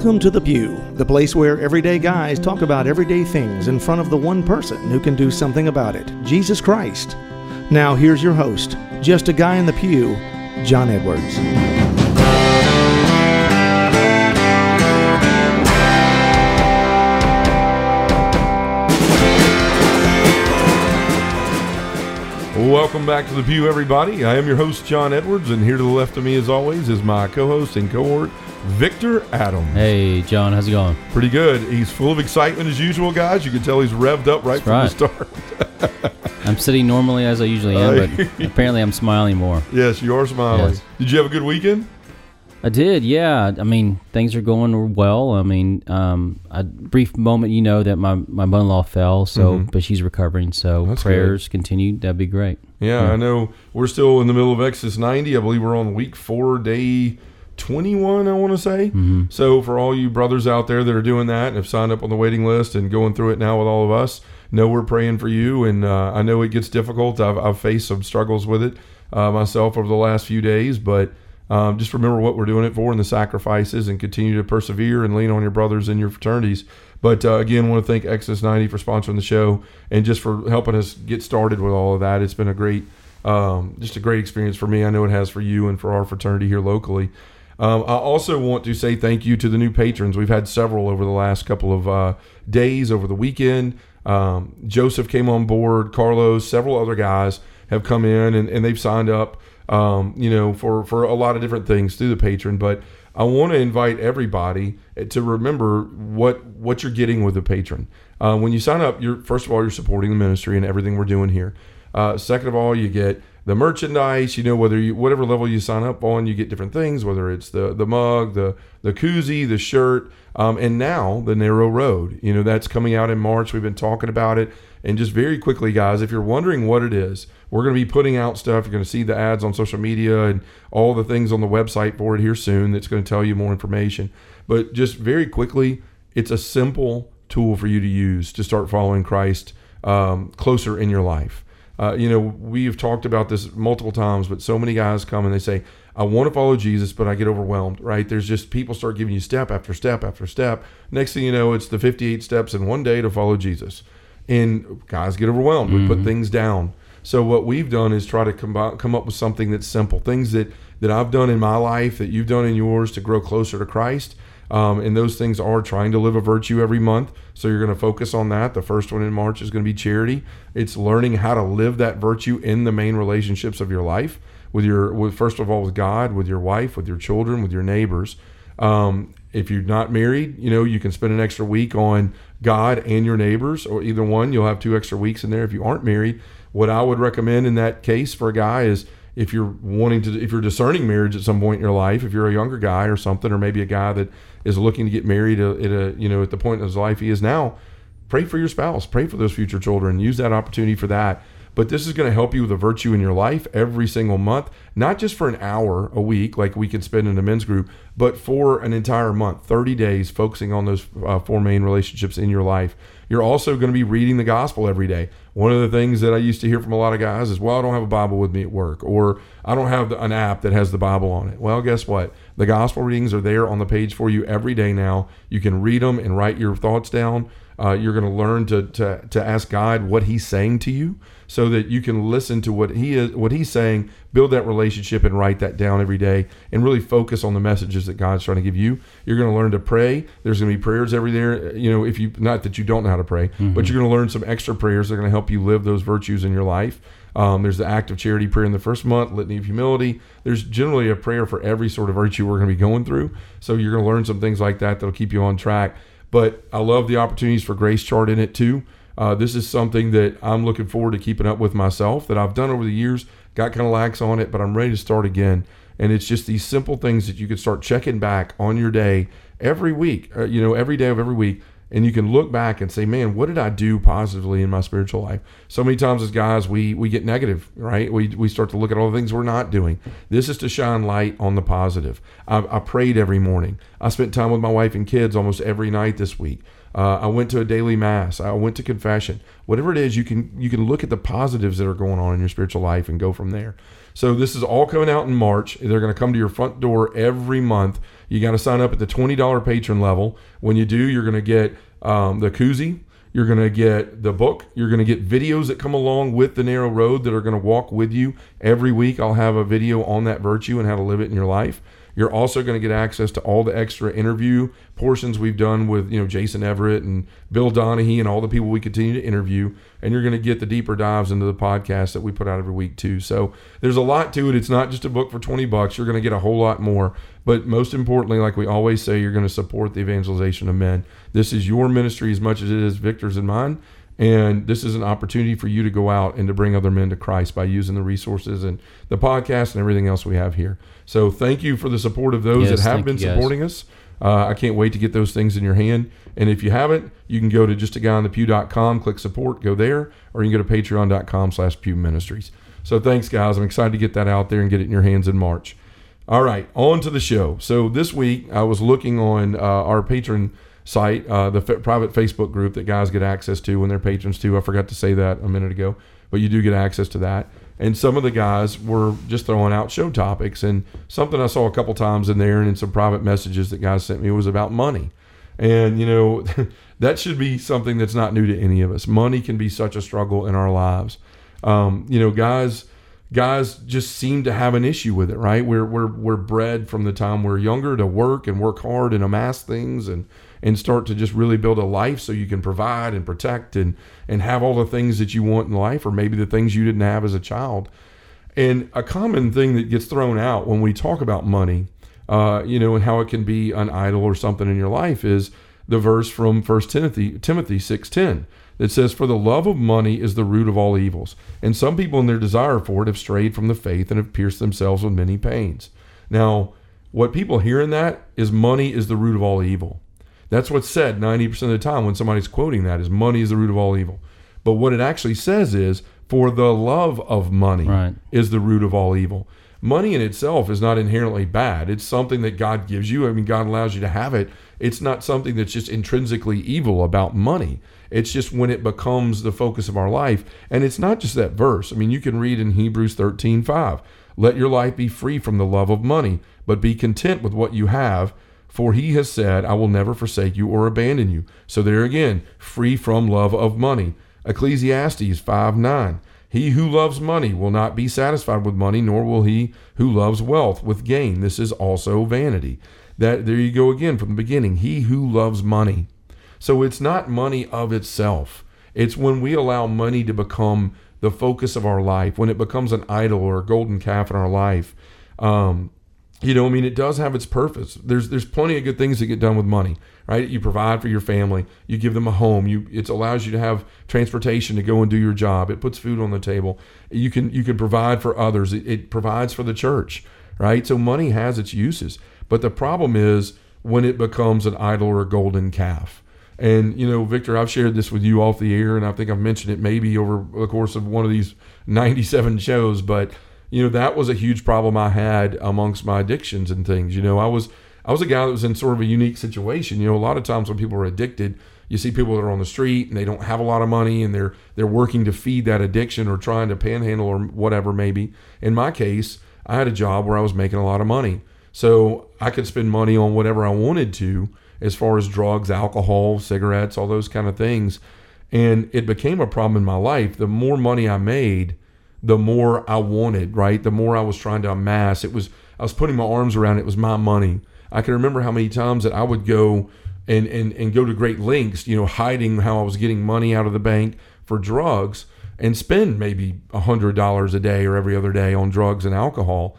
Welcome to The Pew, the place where everyday guys talk about everyday things in front of the one person who can do something about it Jesus Christ. Now, here's your host, just a guy in the pew, John Edwards. Welcome back to the Pew, everybody. I am your host, John Edwards, and here to the left of me, as always, is my co host and cohort, Victor Adams. Hey, John, how's it going? Pretty good. He's full of excitement as usual, guys. You can tell he's revved up right That's from right. the start. I'm sitting normally as I usually am, but apparently I'm smiling more. yes, you are smiling. Yes. Did you have a good weekend? I did, yeah. I mean, things are going well. I mean, um, a brief moment, you know, that my, my mother-in-law fell, so but she's recovering. So Mm-hmm. That's prayers continue. That'd be great. Yeah, I know we're still in the middle of Exodus 90. I believe we're on week four, day 21, I want to say. Mm-hmm. So, for all you brothers out there that are doing that and have signed up on the waiting list and going through it now with all of us, know we're praying for you. And uh, I know it gets difficult. I've, I've faced some struggles with it uh, myself over the last few days, but um, just remember what we're doing it for and the sacrifices and continue to persevere and lean on your brothers and your fraternities. But uh, again, want to thank Exodus 90 for sponsoring the show and just for helping us get started with all of that. It's been a great, um, just a great experience for me. I know it has for you and for our fraternity here locally. Um, I also want to say thank you to the new patrons. We've had several over the last couple of uh, days, over the weekend. Um, Joseph came on board, Carlos, several other guys have come in and, and they've signed up, um, you know, for, for a lot of different things through the patron. But I want to invite everybody to remember what what you're getting with the patron. Uh, when you sign up, you're first of all you're supporting the ministry and everything we're doing here. Uh, second of all, you get the merchandise. You know whether you whatever level you sign up on, you get different things. Whether it's the the mug, the the koozie, the shirt, um, and now the narrow road. You know that's coming out in March. We've been talking about it. And just very quickly, guys, if you're wondering what it is, we're going to be putting out stuff. You're going to see the ads on social media and all the things on the website for it here soon. That's going to tell you more information. But just very quickly, it's a simple tool for you to use to start following Christ um, closer in your life. Uh, you know, we've talked about this multiple times, but so many guys come and they say, I want to follow Jesus, but I get overwhelmed, right? There's just people start giving you step after step after step. Next thing you know, it's the 58 steps in one day to follow Jesus. And guys get overwhelmed. We put things down. So what we've done is try to come, come up with something that's simple, things that, that I've done in my life, that you've done in yours to grow closer to Christ. Um, and those things are trying to live a virtue every month. So you're going to focus on that. The first one in March is going to be charity. It's learning how to live that virtue in the main relationships of your life with your, with first of all with God, with your wife, with your children, with your neighbors. Um, if you're not married, you know you can spend an extra week on God and your neighbors, or either one. You'll have two extra weeks in there. If you aren't married, what I would recommend in that case for a guy is if you're wanting to if you're discerning marriage at some point in your life if you're a younger guy or something or maybe a guy that is looking to get married at a you know at the point in his life he is now pray for your spouse pray for those future children use that opportunity for that but this is going to help you with a virtue in your life every single month not just for an hour a week like we can spend in a men's group but for an entire month 30 days focusing on those uh, four main relationships in your life you're also going to be reading the gospel every day. One of the things that I used to hear from a lot of guys is, well, I don't have a Bible with me at work, or I don't have an app that has the Bible on it. Well, guess what? The gospel readings are there on the page for you every day now. You can read them and write your thoughts down. Uh, you're going to learn to, to, to ask God what He's saying to you so that you can listen to what He is, what He's saying, build that relationship and write that down every day and really focus on the messages that God's trying to give you. You're going to learn to pray. There's going to be prayers every there. You know, if you, not that you don't know how to pray, but you're going to learn some extra prayers that are going to help you live those virtues in your life. Um, there's the act of charity prayer in the first month, litany of humility. There's generally a prayer for every sort of virtue we're going to be going through. So you're going to learn some things like that that'll keep you on track. But I love the opportunities for Grace Chart in it too. Uh, this is something that I'm looking forward to keeping up with myself that I've done over the years. Got kind of lax on it, but I'm ready to start again. And it's just these simple things that you can start checking back on your day every week, uh, you know, every day of every week. And you can look back and say, man, what did I do positively in my spiritual life? So many times as guys, we, we get negative, right? We, we start to look at all the things we're not doing. This is to shine light on the positive. I, I prayed every morning. I spent time with my wife and kids almost every night this week. Uh, I went to a daily mass. I went to confession. Whatever it is, you can you can look at the positives that are going on in your spiritual life and go from there. So this is all coming out in March. They're going to come to your front door every month. You got to sign up at the $20 patron level. When you do, you're going to get um, the koozie. You're going to get the book. You're going to get videos that come along with the narrow road that are going to walk with you every week. I'll have a video on that virtue and how to live it in your life. You're also going to get access to all the extra interview portions we've done with, you know, Jason Evert and Bill Donohue and all the people we continue to interview. And you're going to get the deeper dives into the podcast that we put out every week too. So there's a lot to it. It's not just a book for 20 bucks. You're going to get a whole lot more. But most importantly, like we always say, you're going to support the evangelization of men. This is your ministry as much as it is Victor's and mine. And this is an opportunity for you to go out and to bring other men to Christ by using the resources and the podcast and everything else we have here. So thank you for the support of those Yes, that have been supporting us. Uh, I can't wait to get those things in your hand. And if you haven't, you can go to justaguyonthepew.com, click support, go there, or you can go to patreon.com slash pew ministries. So thanks, guys. I'm excited to get that out there and get it in your hands in March. All right, on to the show. So this week I was looking on uh, our patron site, uh, the f- private Facebook group that guys get access to when they're patrons too. I forgot to say that a minute ago, but you do get access to that. And some of the guys were just throwing out show topics, and something I saw a couple times in there and in some private messages that guys sent me was about money. And you know, that should be something that's not new to any of us. Money can be such a struggle in our lives. Um, you know, guys guys just seem to have an issue with it, right? We're we're we're bred from the time we're younger to work and work hard and amass things and and start to just really build a life so you can provide and protect and and have all the things that you want in life or maybe the things you didn't have as a child. And a common thing that gets thrown out when we talk about money, uh, you know, and how it can be an idol or something in your life is the verse from First Timothy Timothy six ten that says, "For the love of money is the root of all evils, and some people in their desire for it have strayed from the faith and have pierced themselves with many pains." Now, what people hear in that is money is the root of all evil. That's what's said 90% of the time when somebody's quoting that is money is the root of all evil. But what it actually says is for the love of money Right. is the root of all evil. Money in itself is not inherently bad. It's something that God gives you. I mean, God allows you to have it. It's not something that's just intrinsically evil about money. It's just when it becomes the focus of our life. And it's not just that verse. I mean, you can read in Hebrews 13 5. Let your life be free from the love of money, but be content with what you have. For he has said, I will never forsake you or abandon you. So there again, free from love of money. Ecclesiastes 5 9. He who loves money will not be satisfied with money, nor will he who loves wealth with gain. This is also vanity. That there you go again from the beginning. He who loves money. So it's not money of itself. It's when we allow money to become the focus of our life, when it becomes an idol or a golden calf in our life. Um, you know, I mean, it does have its purpose. There's there's plenty of good things that get done with money, right? You provide for your family, you give them a home, you it allows you to have transportation to go and do your job. It puts food on the table. You can you can provide for others. It, it provides for the church, right? So money has its uses, but the problem is when it becomes an idol or a golden calf. And you know, Victor, I've shared this with you off the air, and I think I've mentioned it maybe over the course of one of these 97 shows, but you know that was a huge problem I had amongst my addictions and things. You know, I was I was a guy that was in sort of a unique situation. You know, a lot of times when people are addicted, you see people that are on the street and they don't have a lot of money and they're they're working to feed that addiction or trying to panhandle or whatever maybe. In my case, I had a job where I was making a lot of money. So I could spend money on whatever I wanted to as far as drugs, alcohol, cigarettes, all those kind of things. And it became a problem in my life. The more money I made, the more I wanted, right? The more I was trying to amass. It was I was putting my arms around it. It was my money. I can remember how many times that I would go and, and, and go to great lengths, you know, hiding how I was getting money out of the bank for drugs and spend maybe a hundred dollars a day or every other day on drugs and alcohol.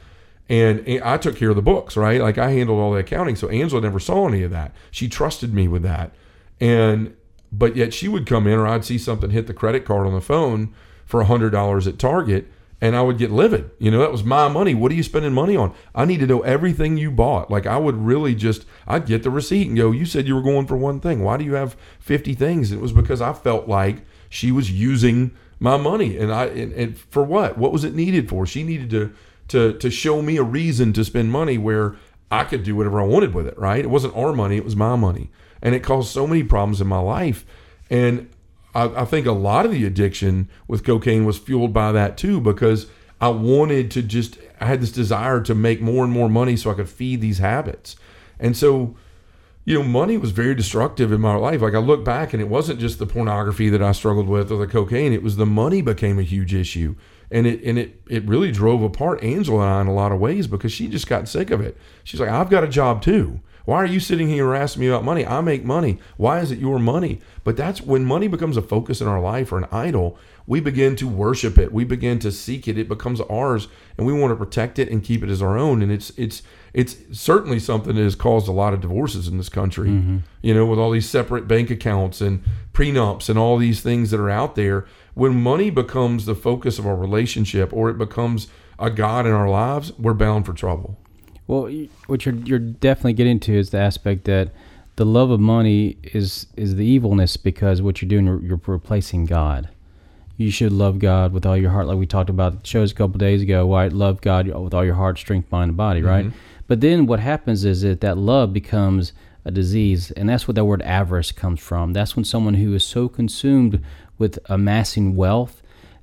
And I took care of the books, right? Like I handled all the accounting. So Angela never saw any of that. She trusted me with that. And but yet she would come in or I'd see something hit the credit card on the phone for a hundred dollars at Target and I would get livid. You know, that was my money. What are you spending money on? I need to know everything you bought. Like I would really just I'd get the receipt and go, You said you were going for one thing. Why do you have fifty things? And it was because I felt like she was using my money. And I and, and for what? What was it needed for? She needed to to to show me a reason to spend money where I could do whatever I wanted with it, right? It wasn't our money, it was my money. And it caused so many problems in my life. And I, I think a lot of the addiction with cocaine was fueled by that too, because I wanted to just, I had this desire to make more and more money so I could feed these habits. And so, you know, money was very destructive in my life. Like I look back and it wasn't just the pornography that I struggled with or the cocaine, it was the money became a huge issue. And it and it it really drove apart Angela and I in a lot of ways because she just got sick of it. She's like, I've got a job too. Why are you sitting here asking me about money? I make money. Why is it your money? But that's when money becomes a focus in our life or an idol, we begin to worship it. We begin to seek it. It becomes ours and we want to protect it and keep it as our own. And it's it's it's certainly something that has caused a lot of divorces in this country. Mm-hmm. You know, with all these separate bank accounts and prenups and all these things that are out there. When money becomes the focus of our relationship or it becomes a God in our lives, we're bound for trouble. Well, what you're you're definitely getting to is the aspect that the love of money is is the evilness because what you're doing you're replacing God. You should love God with all your heart, like we talked about shows a couple days ago. Right, love God with all your heart, strength, mind, and body. Mm-hmm. Right, but then what happens is that that love becomes a disease, and that's what that word avarice comes from. That's when someone who is so consumed with amassing wealth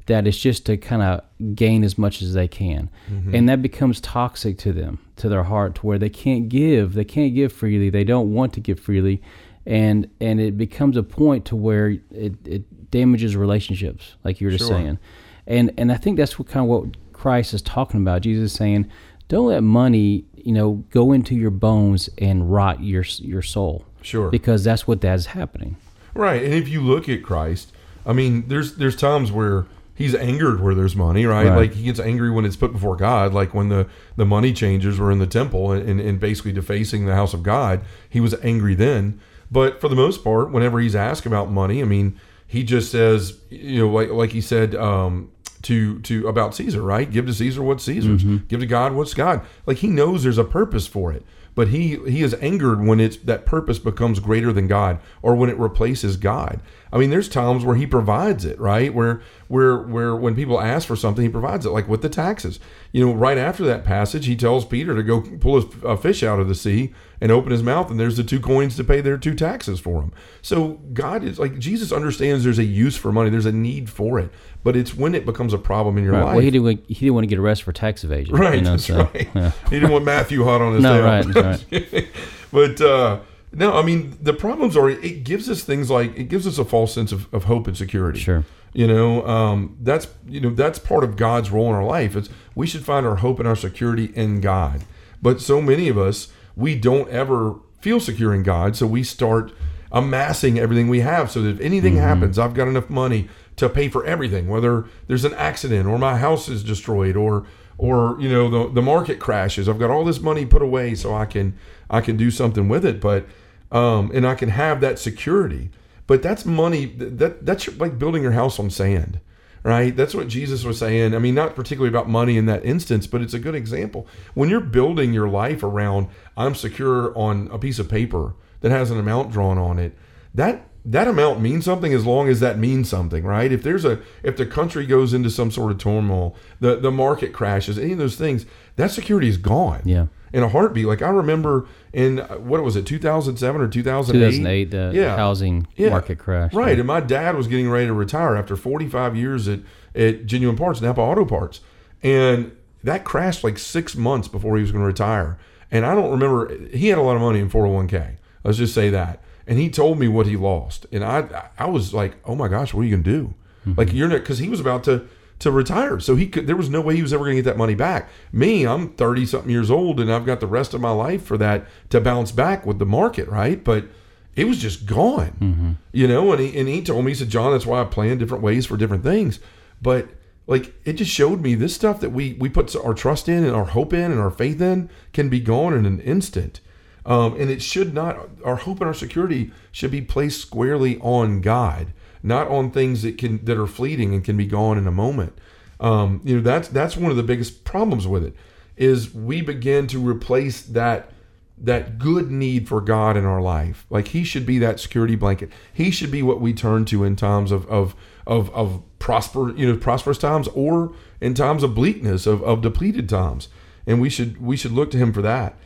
that it's just to kind of gain as much as they can. Mm-hmm. And that becomes toxic to them, to their heart, to where they can't give. They can't give freely. They don't want to give freely. And and it becomes a point to where it, it damages relationships, like you were just sure. saying. And and I think that's what kind of what Christ is talking about. Jesus is saying, Don't let money, you know, go into your bones and rot your your soul. Sure. Because that's what that's happening. Right. And if you look at Christ, I mean, there's there's times where he's angered where there's money, right? right? Like he gets angry when it's put before God, like when the, the money changers were in the temple and, and, basically defacing the house of God. He was angry then. But for the most part, whenever he's asked about money, I mean, he just says, you know, like like he said um, to to about Caesar, right? Give to Caesar what's Caesar's. Mm-hmm. Give to God what's God. Like he knows there's a purpose for it but he he is angered when it's that purpose becomes greater than God or when it replaces God. I mean, there's times where he provides it, right? Where where where when people ask for something, he provides it, like with the taxes. You know, right after that passage, he tells Peter to go pull a uh, fish out of the sea and open his mouth, and there's the two coins to pay their two taxes for him. So God is like Jesus understands there's a use for money, there's a need for it, but it's when it becomes a problem in your right. life. Well, he didn't he didn't want to get arrested for tax evasion, right? You know, that's so, right. Yeah. he didn't want Matthew hot on his no, tail. right, right. but. uh no, I mean the problems are it gives us things like it gives us a false sense of, of hope and security. Sure. You know, um, that's you know that's part of God's role in our life. It's we should find our hope and our security in God. But so many of us we don't ever feel secure in God, so we start amassing everything we have so that if anything mm-hmm. happens, I've got enough money to pay for everything, whether there's an accident or my house is destroyed or or you know the the market crashes. I've got all this money put away so I can I can do something with it, but um, and I can have that security. But that's money. That that's like building your house on sand, right? That's what Jesus was saying. I mean, not particularly about money in that instance, but it's a good example. When you're building your life around I'm secure on a piece of paper that has an amount drawn on it, that that amount means something as long as that means something, right? If there's a if the country goes into some sort of turmoil, the the market crashes, any of those things, that security is gone. Yeah. In a heartbeat. Like I remember in what was it, 2007 or 2008? 2008, the yeah. housing yeah. market crash. Right. Yeah. And my dad was getting ready to retire after 45 years at at Genuine Parts, Napa Auto Parts, and that crashed like six months before he was going to retire. And I don't remember. He had a lot of money in 401k. Let's just say that and he told me what he lost, and I I was like, oh my gosh, what are you gonna do? Mm-hmm. Like you're not because he was about to to retire, so he could. There was no way he was ever gonna get that money back. Me, I'm thirty something years old, and I've got the rest of my life for that to bounce back with the market, right? But it was just gone, mm-hmm. you know. And he and he told me, he said, John, that's why I plan different ways for different things, but like it just showed me this stuff that we we put our trust in and our hope in and our faith in can be gone in an instant um, and it should not, our hope and our security should be placed squarely on God, not on things that can, that are fleeting and can be gone in a moment. Um, you know, that's, that's one of the biggest problems with it is we begin to replace that, that good need for God in our life. Like he should be that security blanket. He should be what we turn to in times of, of, of, of prosper, you know, prosperous times or in times of bleakness, of, of depleted times. And we should, we should look to him for that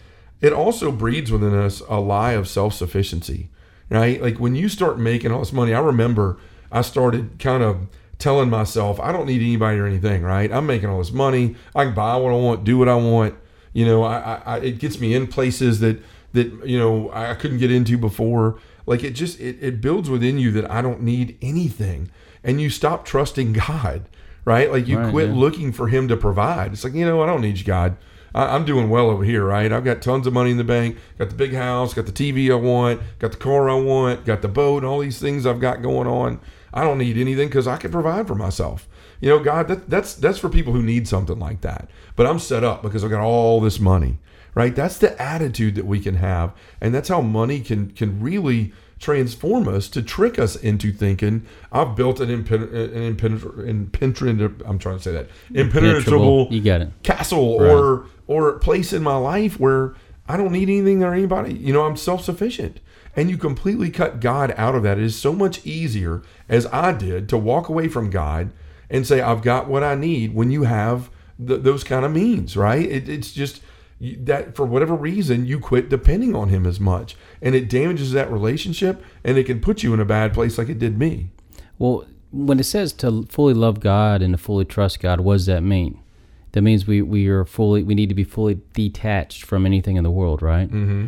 it also breeds within us a lie of self sufficiency, right? Like when you start making all this money, I remember I started kind of telling myself, I don't need anybody or anything, right? I'm making all this money. I can buy what I want, do what I want. You know, I, I it gets me in places that that you know I couldn't get into before. Like it just it, it builds within you that I don't need anything, and you stop trusting God, right? Like you Right, quit yeah. looking for Him to provide. It's like you know I don't need you, God. I, I'm doing well over here, right? I've got tons of money in the bank, got the big house, got the TV I want, got the car I want, got the boat, all these things I've got going on. I don't need anything because I can provide for myself. You know, God, that, that's that's for people who need something like that. But I'm set up because I've got all this money, right? That's the attitude that we can have, and that's how money can can really transform us to trick us into thinking I've built an impen- an impenetrable, I'm trying to say that impenetrable You got it. castle Right. or or place in my life where I don't need anything or anybody. You know, I'm self sufficient. And you completely cut God out of that. It is so much easier, as I did, to walk away from God and say, I've got what I need when you have th- those kind of means, right? It, it's just that for whatever reason, you quit depending on Him as much. And it damages that relationship and it can put you in a bad place like it did me. Well, when it says to fully love God and to fully trust God, what does that mean? That means we, we are fully we need to be fully detached from anything in the world, right? Mm-hmm.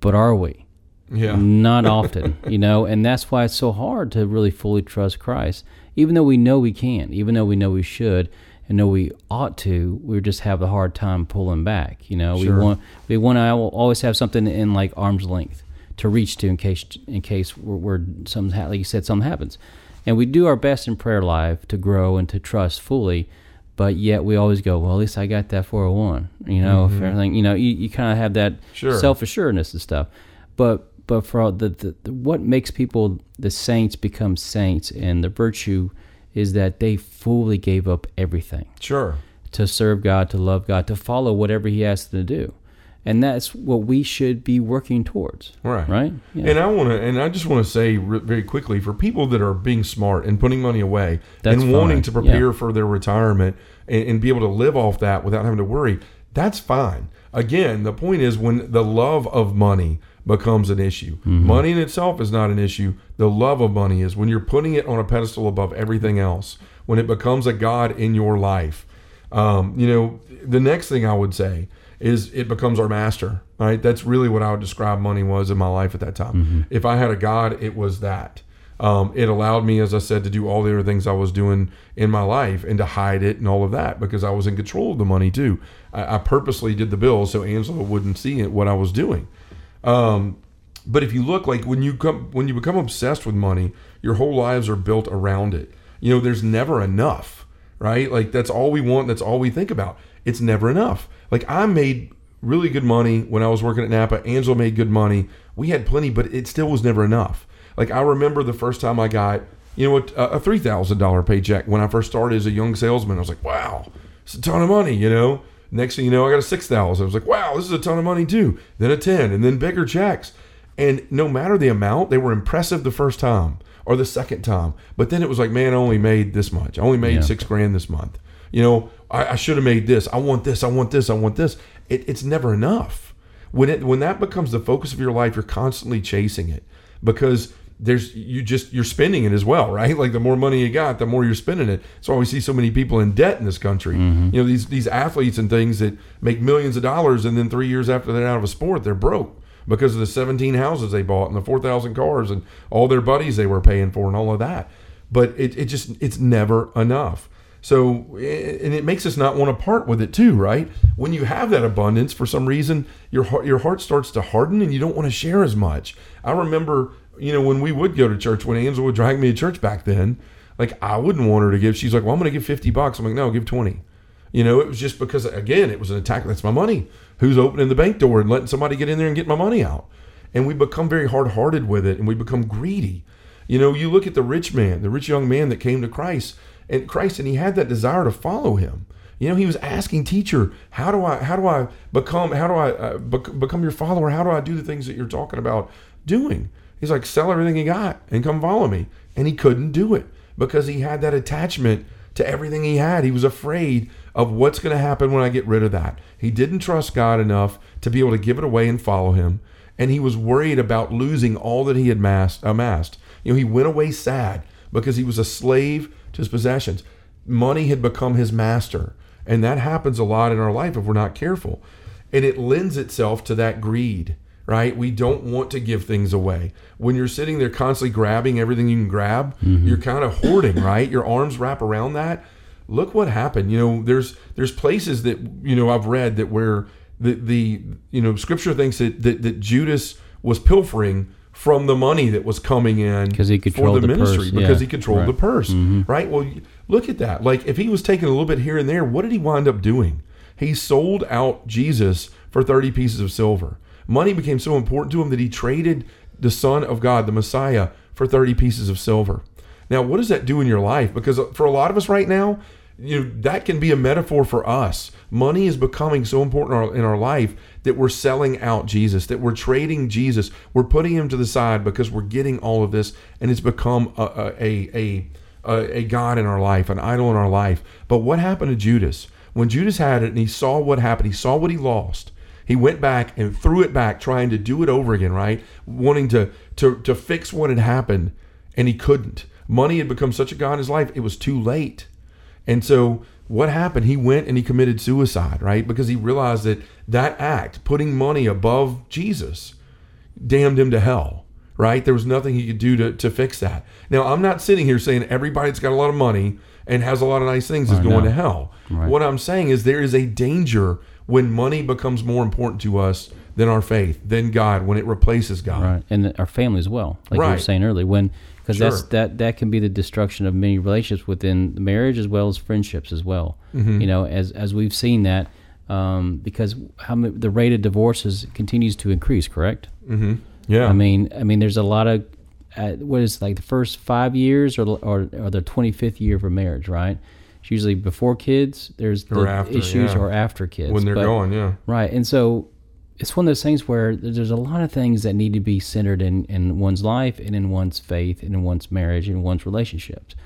But are we? Yeah. Not often, you know, and that's why it's so hard to really fully trust Christ. Even though we know we can, even though we know we should, and know we ought to, we just have a hard time pulling back. You know, Sure. we want we want to always have something in like arm's length to reach to in case in case we're, we're something ha- like you said something happens, and we do our best in prayer life to grow and to trust fully. But yet we always go, well, at least I got that 401. You know, if mm-hmm. everything, you know, you, you kind of have that Sure. self assuredness and stuff. But but for all the, the, the what makes people the saints become saints and the virtue is that they fully gave up everything Sure. to serve God, to love God, to follow whatever He asked them to do, and that's what we should be working towards. Right. Right. Yeah. And I want to, and I just want to say very quickly for people that are being smart and putting money away That's and wanting to prepare Yeah. for their retirement and, and be able to live off that without having to worry, that's fine. Again, the point is when the love of money becomes an issue. Mm-hmm. Money in itself is not an issue. The love of money is when you're putting it on a pedestal above everything else, when it becomes a God in your life. Um, you know, the next thing I would say is it becomes our master, right? That's really what I would describe money was in my life at that time. If I had a God, it was that. Um, it allowed me, as I said, to do all the other things I was doing in my life and to hide it and all of that because I was in control of the money too. I, I purposely did the bills so Angela wouldn't see it, what I was doing. Um, but if you look like when you come when you become obsessed with money, your whole lives are built around it. You know, there's never enough, right? Like that's all we want. That's all we think about. It's never enough. Like I made really good money when I was working at Napa. Angela made good money. We had plenty, but it still was never enough. Like I remember the first time I got, you know what, a three thousand dollar paycheck when I first started as a young salesman. I was like, wow, it's a ton of money, you know. Next thing you know, I got a six thousand. I was like, wow, this is a ton of money too. Then a ten, and then bigger checks. And no matter the amount, they were impressive the first time or the second time. But then it was like, man, I only made this much. I only made Yeah. six grand this month. You know, I, I should have made this. I want this. I want this. I want this. It, it's never enough. When it when that becomes the focus of your life, you're constantly chasing it because there's you just you're spending it as well, right? Like the more money you got, the more you're spending it. That's why we see so many people in debt in this country. Mm-hmm. You know, these these athletes and things that make millions of dollars, and then three years after they're out of a sport, they're broke because of the 17 houses they bought and the 4,000 cars and all their buddies they were paying for and all of that. But it, it just it's never enough. So and it makes us not want to part with it too, right? When you have that abundance, for some reason your heart your heart starts to harden and you don't want to share as much. I remember, you know, when we would go to church, when Angela would drag me to church back then, like I wouldn't want her to give. She's like, "Well, I'm going to give 50 bucks." I'm like, "No, give 20." You know, it was just because again, it was an attack. That's my money. Who's opening the bank door and letting somebody get in there and get my money out? And we become very hard-hearted with it, and we become greedy. You know, you look at the rich man, the rich young man that came to Christ and Christ, and he had that desire to follow him. You know, he was asking, "Teacher, how do I, how do I become, how do I uh, bec- become your follower? How do I do the things that you're talking about doing?" He's like, "Sell everything you got and come follow me." And he couldn't do it because he had that attachment to everything he had. He was afraid of what's going to happen when I get rid of that. He didn't trust God enough to be able to give it away and follow him. And he was worried about losing all that he had massed, amassed. You know, he went away sad because he was a slave to his possessions. Money had become his master. And that happens a lot in our life if we're not careful. and it lends itself to that greed right? We don't want to give things away. When you're sitting there constantly grabbing everything you can grab, mm-hmm. you're kind of hoarding, right? Your arms wrap around that. Look what happened. You know, there's there's places that you know I've read that where the the you know Scripture thinks that that, that Judas was pilfering from the money that was coming in 'Cause he for controlled the the ministry purse, because yeah. he controlled Right. the purse, mm-hmm. right? Well, look at that. Like if he was taking a little bit here and there, what did he wind up doing? He sold out Jesus for 30 pieces of silver. Money became so important to him that he traded the Son of God, the Messiah, for 30 pieces of silver. Now, what does that do in your life? Because for a lot of us right now, you know, that can be a metaphor for us. Money is becoming so important in our, life that we're selling out Jesus, that we're trading Jesus, we're putting him to the side because we're getting all of this, and it's become a a a, a, a god in our life, an idol in our life. But what happened to Judas? When Judas had it and he saw what happened, he saw what he lost. He went back and threw it back, trying to do it over again, right? Wanting to to to fix what had happened, and he couldn't. Money had become such a god in his life; it was too late. And so what happened? He went and he committed suicide, right? Because he realized that that act, putting money above Jesus, damned him to hell, right? There was nothing he could do to, to fix that. Now, I'm not sitting here saying everybody that's got a lot of money and has a lot of nice things is I going know. to hell. Right. What I'm saying is there is a danger when money becomes more important to us than our faith, than God, when it replaces God. right and our family as well like you were saying earlier when because that's that that can be the destruction of many relationships within marriage as well as friendships as well Mm-hmm. you know as as we've seen that um, because how the rate of divorces continues to increase correct Mm-hmm. Yeah. i mean i mean there's a lot of uh, what is like the first five years or or, or the 25th year of a marriage right it's usually before kids there's the Or after, issues yeah. or after kids when they're But- going, yeah. Right. And so it's one of those things where there's a lot of things that need to be centered in, in one's life and in one's faith and in one's marriage and one's relationships.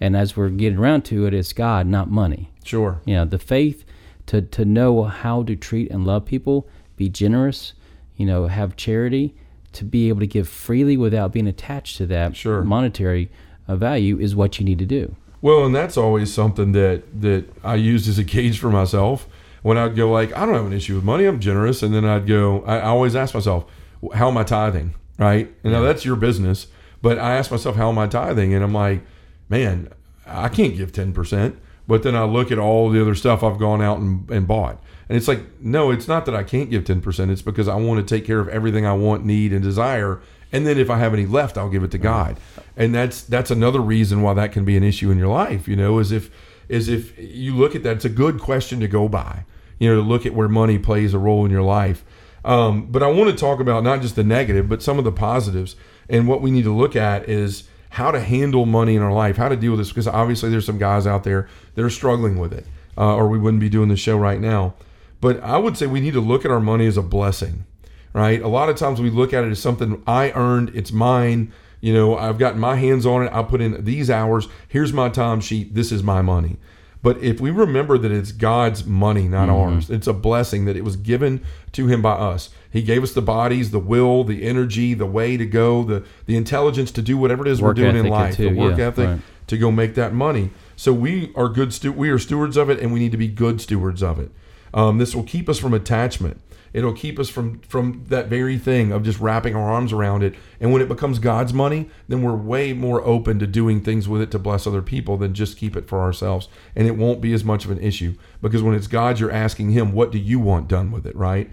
And as we're getting around to it, it's God, not money. Sure. You know, the faith to, to know how to treat and love people, be generous, you know, have charity, to be able to give freely without being attached to that Sure. monetary uh, value is what you need to do. Well, and that's always something that that I used as a gauge for myself. When I'd go like, I don't have an issue with money, I'm generous, and then I'd go, I, I always ask myself, how am I tithing? Right? And now that's your business, but I ask myself, how am I tithing? And I'm like, man, I can't give ten percent. But then I look at all the other stuff I've gone out and, and bought. And it's like, no, it's not that I can't give 10%. It's because I want to take care of everything I want, need, and desire. And then if I have any left, I'll give it to God. And that's that's another reason why that can be an issue in your life, you know, is if is if you look at that, it's a good question to go by, you know, to look at where money plays a role in your life. Um, but I want to talk about not just the negative, but some of the positives. And what we need to look at is how to handle money in our life, how to deal with this, because obviously there's some guys out there that are struggling with it, uh, or we wouldn't be doing the show right now. But I would say we need to look at our money as a blessing, right? A lot of times we look at it as something I earned, it's mine. You know, I've gotten my hands on it. I put in these hours. Here's my time sheet. This is my money. But if we remember that it's God's money, not ours, it's a blessing that it was given to Him by us. He gave us the bodies, the will, the energy, the way to go, the the intelligence to do whatever it is Work we're doing in life, too, the work yeah, ethic right. to go make that money. So we are good. Stu- we are stewards of it, and we need to be good stewards of it. Um, this will keep us from attachment. It'll keep us from from that very thing of just wrapping our arms around it. And when it becomes God's money, then we're way more open to doing things with it to bless other people than just keep it for ourselves. And it won't be as much of an issue because when it's God, you're asking Him, "What do you want done with it?" Right.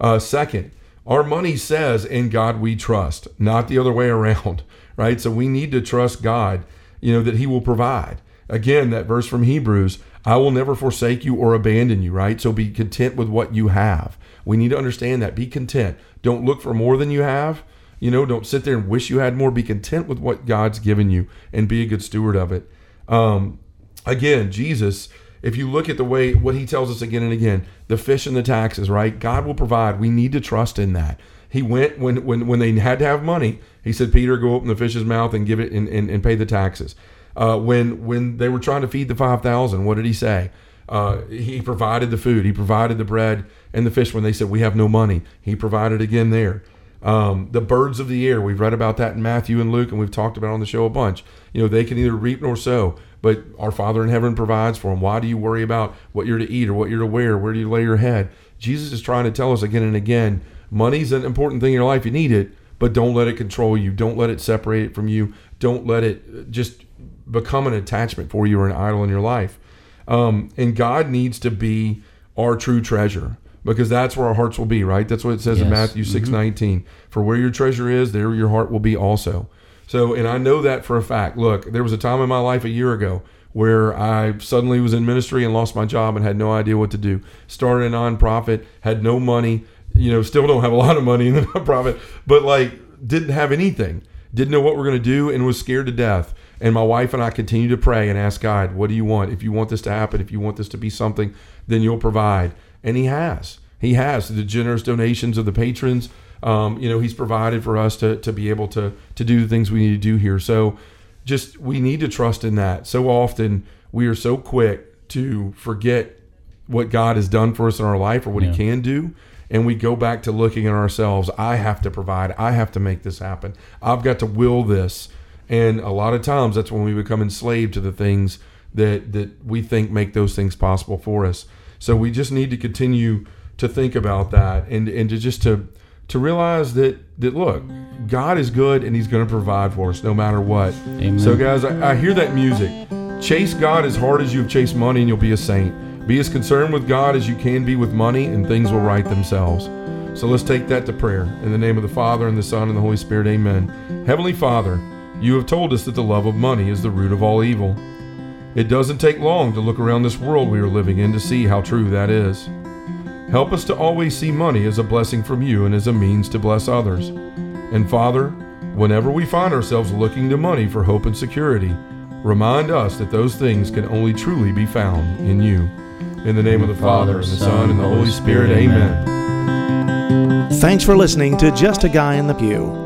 Uh, second, our money says, "In God we trust," not the other way around. Right. So we need to trust God. You know that He will provide. Again, that verse from Hebrews, I will never forsake you or abandon you, right? So be content with what you have. We need to understand that. Be content. Don't look for more than you have. You know, don't sit there and wish you had more. Be content with what God's given you and be a good steward of it. Um, again, Jesus, if you look at the way what he tells us again and again, the fish and the taxes, right? God will provide. We need to trust in that. He went when when when they had to have money. He said, "Peter, go open the fish's mouth and give it and, and, and pay the taxes." Uh, when when they were trying to feed the five thousand, what did he say? Uh, he provided the food. He provided the bread and the fish. When they said, "We have no money," he provided again there. Um, the birds of the air, we've read about that in Matthew and Luke, and we've talked about on the show a bunch. You know, they can either reap nor sow, but our Father in heaven provides for them. Why do you worry about what you're to eat or what you're to wear? Where do you lay your head? Jesus is trying to tell us again and again money's an important thing in your life. You need it, but don't let it control you. Don't let it separate it from you. Don't let it just become an attachment for you or an idol in your life. Um, and God needs to be our true treasure because that's where our hearts will be, right? That's what it says in Yes. Matthew six nineteen. For where your treasure is, there your heart will be also. So, and I know that for a fact. Look, there was a time in my life a year ago where I suddenly was in ministry and lost my job and had no idea what to do. Started a nonprofit, had no money, you know, still don't have a lot of money in the nonprofit, but like didn't have anything, didn't know what we're going to do, and was scared to death. And my wife and I continue to pray and ask God, what do you want? If you want this to happen, if you want this to be something, then you'll provide. And He has. He has. The generous donations of the patrons, um, you know, He's provided for us to, to be able to, to do the things we need to do here. So just, we need to trust in that. So often we are so quick to forget what God has done for us in our life or what Yeah. He can do. And we go back to looking at ourselves. I have to provide. I have to make this happen. I've got to will this. And a lot of times that's when we become enslaved to the things that, that we think make those things possible for us. So we just need to continue to think about that and, and to just to to realize that that look, God is good and He's going to provide for us no matter what. Amen. So guys, I, I hear that music. Chase God as hard as you've chased money, and you'll be a saint. Be as concerned with God as you can be with money, and things will right themselves. So let's take that to prayer. In the name of the Father, and the Son, and the Holy Spirit, amen. Heavenly Father, you have told us that the love of money is the root of all evil. It doesn't take long to look around this world we are living in to see how true that is. Help us to always see money as a blessing from you and as a means to bless others. And Father, whenever we find ourselves looking to money for hope and security, remind us that those things can only truly be found in you. In the name of the Father, and the Son, and the Holy Spirit, amen. Thanks for listening to Just a Guy in the Pew.